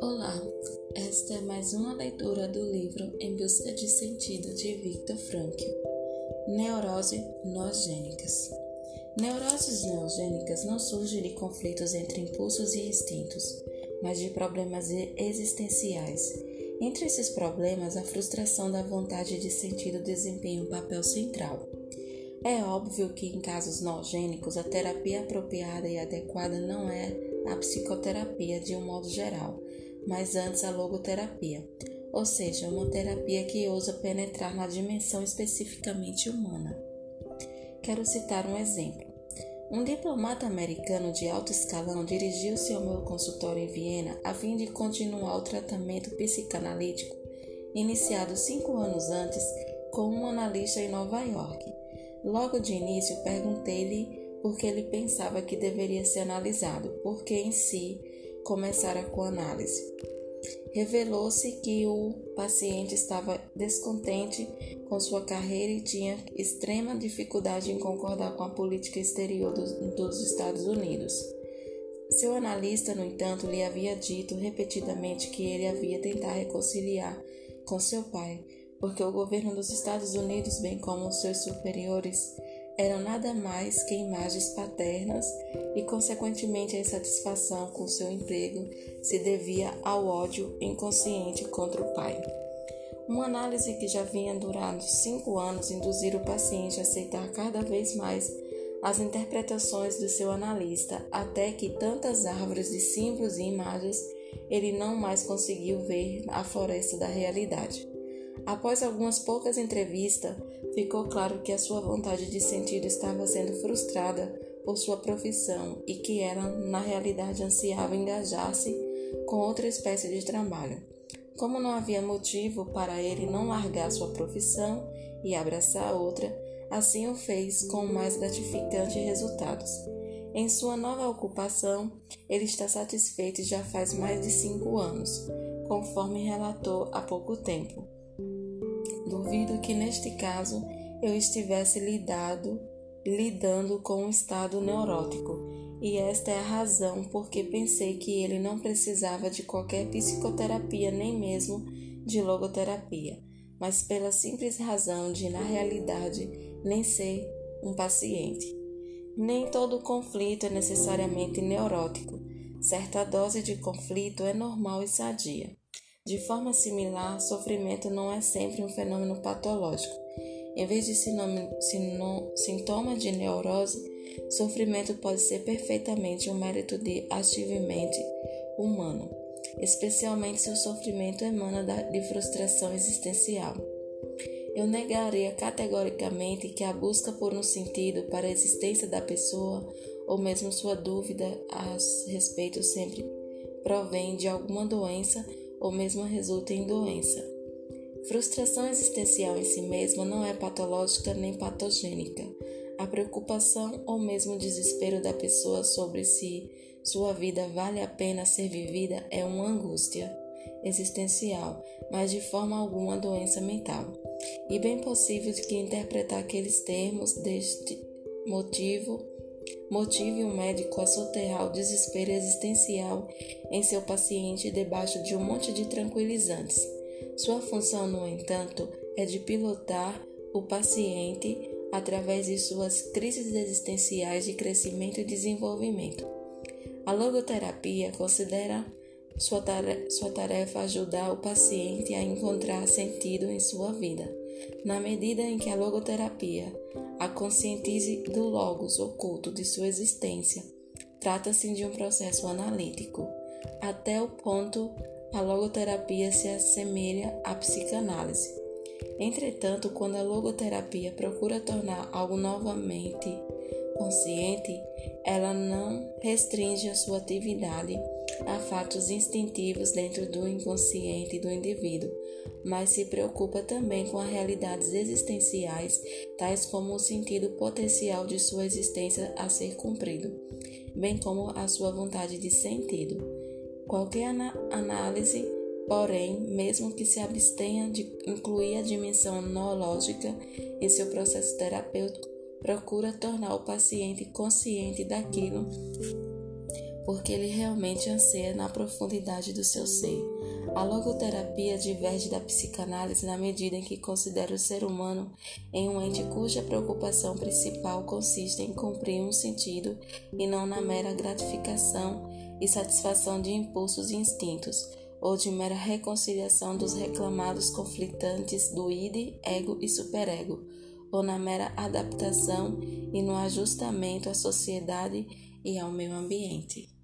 Olá, esta é mais uma leitura do livro Em Busca de Sentido de Victor Frankl. Neurose noogênicas. Neuroses neogênicas não surgem de conflitos entre impulsos e instintos, mas de problemas existenciais. Entre esses problemas, a frustração da vontade de sentido desempenha um papel central. É óbvio que em casos noogênicos a terapia apropriada e adequada não é a psicoterapia de um modo geral, mas antes a logoterapia, ou seja, uma terapia que ousa penetrar na dimensão especificamente humana. Quero citar um exemplo. Um diplomata americano de alto escalão dirigiu-se ao meu consultório em Viena a fim de continuar o tratamento psicanalítico iniciado cinco anos antes com um analista em Nova York. Logo de início, perguntei-lhe por que ele pensava que deveria ser analisado, porque em si começara com análise. Revelou-se que o paciente estava descontente com sua carreira e tinha extrema dificuldade em concordar com a política exterior dos, dos Estados Unidos. Seu analista, no entanto, lhe havia dito repetidamente que ele havia tentado reconciliar com seu pai, porque o governo dos Estados Unidos, bem como seus superiores, eram nada mais que imagens paternas e, consequentemente, a insatisfação com seu emprego se devia ao ódio inconsciente contra o pai. Uma análise que já vinha durando cinco anos induzir o paciente a aceitar cada vez mais as interpretações do seu analista, até que tantas árvores de símbolos e imagens ele não mais conseguiu ver a floresta da realidade. Após algumas poucas entrevistas, ficou claro que a sua vontade de sentido estava sendo frustrada por sua profissão e que ela, na realidade, ansiava engajar-se com outra espécie de trabalho. Como não havia motivo para ele não largar sua profissão e abraçar outra, assim o fez com mais gratificantes resultados. Em sua nova ocupação, ele está satisfeito já faz mais de cinco anos, conforme relatou há pouco tempo. Duvido que neste caso eu estivesse lidado, lidando com um estado neurótico, e esta é a razão porque pensei que ele não precisava de qualquer psicoterapia nem mesmo de logoterapia, mas pela simples razão de, na realidade, nem ser um paciente. Nem todo conflito é necessariamente neurótico. Certa dose de conflito é normal e sadia. De forma similar, sofrimento não é sempre um fenômeno patológico. Em vez de sintoma de neurose, sofrimento pode ser perfeitamente um mérito de achievement humano, especialmente se o sofrimento emana de frustração existencial. Eu negaria categoricamente que a busca por um sentido para a existência da pessoa, ou mesmo sua dúvida a respeito, sempre provém de alguma doença ou mesmo resulta em doença. Frustração existencial em si mesma não é patológica nem patogênica. A preocupação ou mesmo o desespero da pessoa sobre se sua vida vale a pena ser vivida é uma angústia existencial, mas de forma alguma doença mental. E bem possível que interpretar aqueles termos deste motivo motive o médico a soterrar o desespero existencial em seu paciente debaixo de um monte de tranquilizantes. Sua função, no entanto, é de pilotar o paciente através de suas crises existenciais de crescimento e desenvolvimento. A logoterapia considera sua tarefa, ajudar o paciente a encontrar sentido em sua vida, na medida em que a logoterapia a conscientize do logos oculto de sua existência. Trata-se de um processo analítico. Até o ponto, a logoterapia se assemelha à psicanálise. Entretanto, quando a logoterapia procura tornar algo novamente consciente, ela não restringe a sua atividade a fatos instintivos dentro do inconsciente do indivíduo, mas se preocupa também com as realidades existenciais, tais como o sentido potencial de sua existência a ser cumprido, bem como a sua vontade de sentido. Qualquer análise, porém, mesmo que se abstenha de incluir a dimensão noológica em seu processo terapêutico, procura tornar o paciente consciente daquilo porque ele realmente anseia na profundidade do seu ser. A logoterapia diverge da psicanálise na medida em que considera o ser humano em um ente cuja preocupação principal consiste em cumprir um sentido e não na mera gratificação e satisfação de impulsos e instintos, ou de mera reconciliação dos reclamados conflitantes do id, ego e superego, ou na mera adaptação e no ajustamento à sociedade e ao meio ambiente.